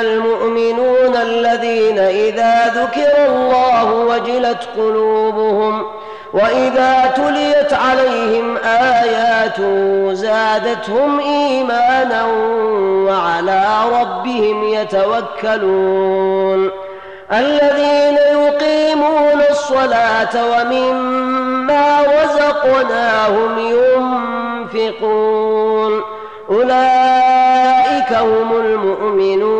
المؤمنون الذين إذا ذكر الله وجلت قلوبهم وإذا تليت عليهم آياته زادتهم إيمانا وعلى ربهم يتوكلون الذين يقيمون الصلاة ومما رزقناهم ينفقون أولئك هم المؤمنون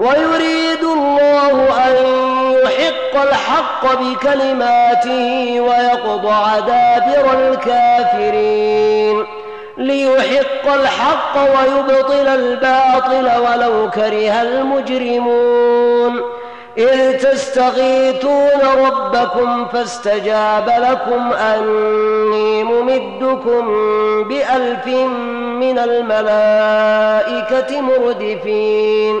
ويريد الله أن يحق الحق بكلماته ويقطع دابر الكافرين ليحق الحق ويبطل الباطل ولو كره المجرمون إذ تستغيثون ربكم فاستجاب لكم أني ممدكم بألف من الملائكة مردفين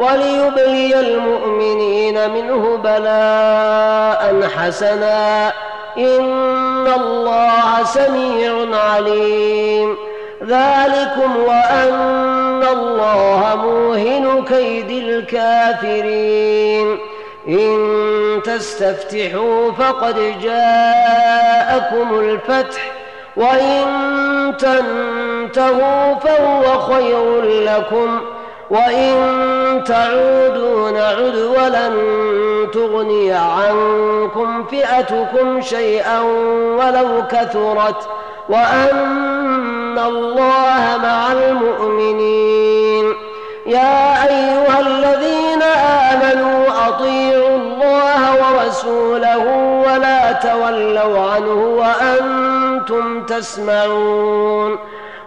وليبلي المؤمنين منه بلاء حسنا. إن الله سميع عليم. ذلكم وأن الله موهن كيد الكافرين. إن تستفتحوا فقد جاء جاءكم الفتح. وإن تنتهوا فهو خير لكم. وإن تعودوا نعد ولن تغني عنكم فئتكم شيئا ولو كثرت وأن الله مع المؤمنين يا أيها الذين آمنوا أطيعوا الله ورسوله ولا تولوا عنه وأنتم تسمعون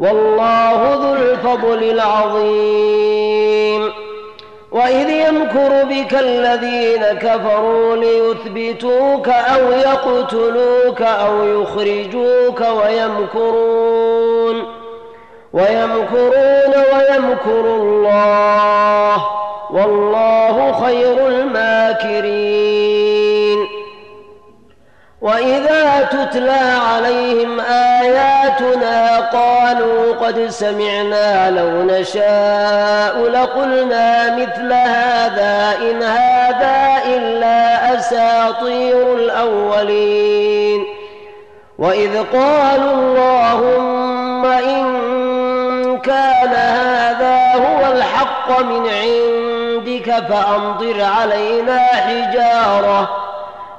والله ذو الفضل العظيم. وإذ يمكر بك الذين كفروا ليثبتوك أو يقتلوك أو يخرجوك ويمكرون. ويمكرون ويمكر الله. والله خير الماكرين. وإذا تتلى عليهم آياتنا قالوا قد سمعنا لو نشاء لقلنا مثل هذا إن هذا إلا أساطير الأولين وإذ قالوا اللهم إن كان هذا هو الحق من عندك فأمطر علينا حجارة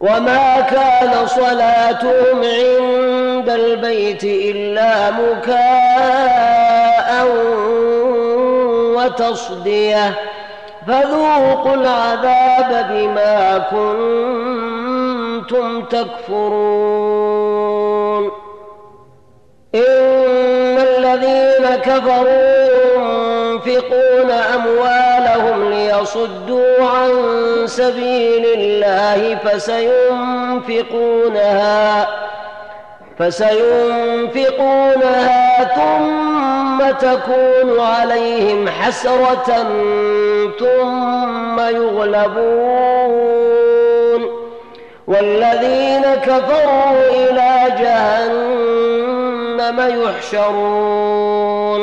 وما كان صلاتهم عند البيت إلا مكاء وتصديه فذوقوا العذاب بما كنتم تكفرون إن الذين كفروا ينفقون أموالهم ليصدوا عن سبيل الله فسينفقونها فسينفقونها ثم تكون عليهم حسرة ثم يغلبون. والذين كفروا إلى جهنم يحشرون.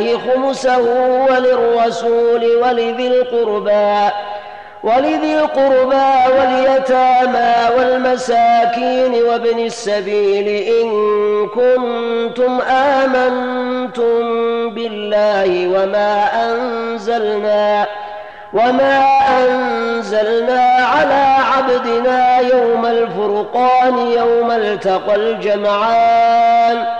لله خمسه وللرسول ولذي القربى ولذي القربى واليتامى والمساكين وابن السبيل إن كنتم آمنتم بالله وما أنزلنا وما أنزلنا على عبدنا يوم الفرقان يوم التقى الجمعان.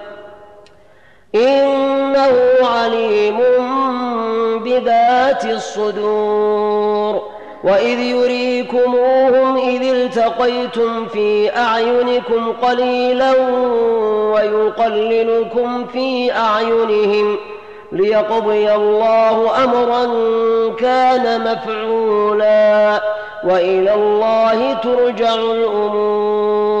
إنه عليم بذات الصدور. وإذ يريكموهم إذ التقيتم في أعينكم قليلا ويقللكم في أعينهم ۖ ليقضي الله أمرا كان مفعولا. وإلى الله ترجع الأمور.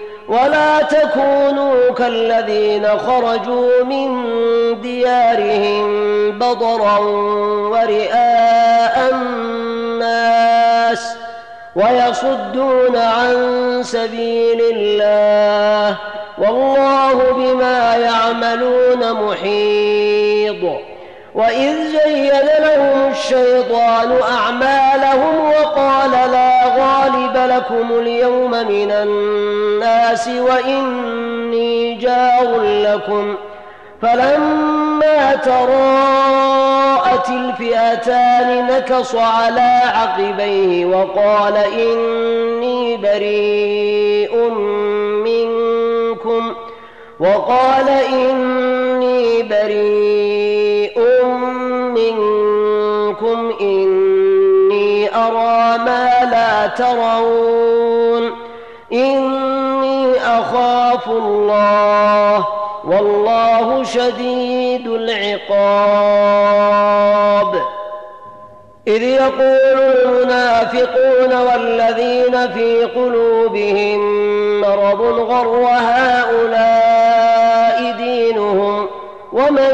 ولا تكونوا كالذين خرجوا من ديارهم بطرا ورئاء الناس ويصدون عن سبيل الله والله بما يعملون محيط. وإذ زين لهم الشيطان أعمالهم وقال لا لكم اليوم من الناس وإني جار لكم. فلما تراءت الفئتان نكص على عقبيه وقال إني بريء منكم. وقال إني بريء ترون. إني أخاف الله والله شديد العقاب. إذ يقول المنافقون والذين في قلوبهم مرض غر هؤلاء دينهم؟ ومن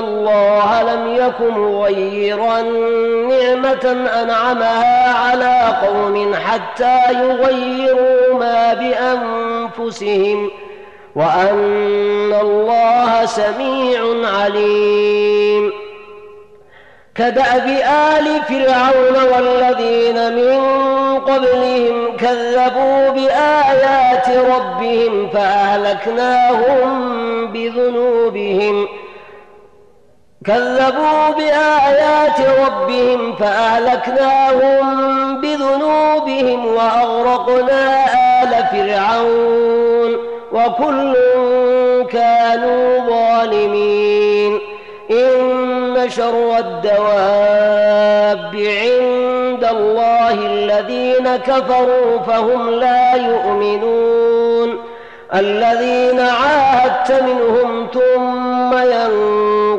الله لم يكن مغيرا نعمة أنعمها على قوم حتى يغيروا ما بأنفسهم وأن الله سميع عليم. كدأب آل فرعون والذين من قبلهم كذبوا بآيات ربهم فأهلكناهم بذنوبهم كذبوا بآيات ربهم فأهلكناهم بذنوبهم وأغرقنا آل فرعون وكل كانوا ظالمين. إن شر الدواب عند الله الذين كفروا فهم لا يؤمنون. الذين عاهدت منهم ثم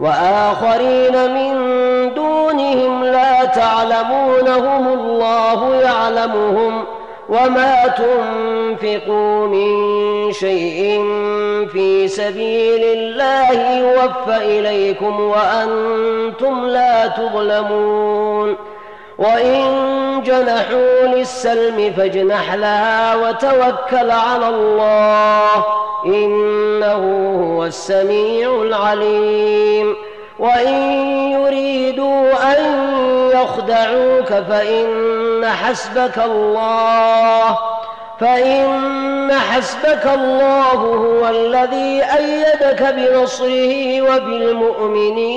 وآخرين من دونهم لا تعلمونهم الله يعلمهم ۖ وما تنفقوا من شيء في سبيل الله يوفى إليكم وأنتم لا تظلمون وإن جنحوا للسلم فاجنح لها وتوكل على الله إنه هو السميع العليم. وإن يريدوا أن يخدعوك فإن حسبك الله فإن حسبك الله هو الذي أيدك بنصره وبالمؤمنين.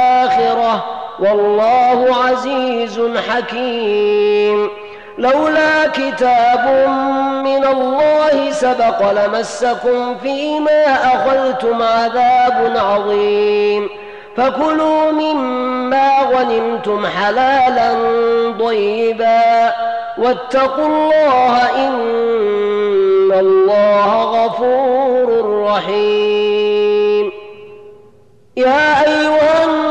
والله عزيز حكيم. لولا كتاب من الله سبق لمسكم فيما أخذتم عذاب عظيم. فكلوا مما غنمتم حلالا طيبا. واتقوا الله إن الله غفور رحيم. يا أيها النبي قل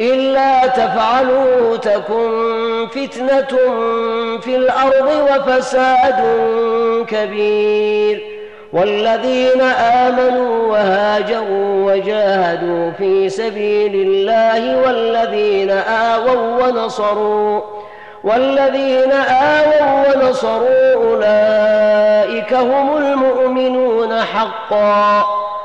إلا تفعلوا تكن فتنة في الأرض وفساد كبير. والذين آمنوا وهاجروا وجاهدوا في سبيل الله والذين آووا ونصروا والذين آووا ونصروا أولئك هم المؤمنون حقا.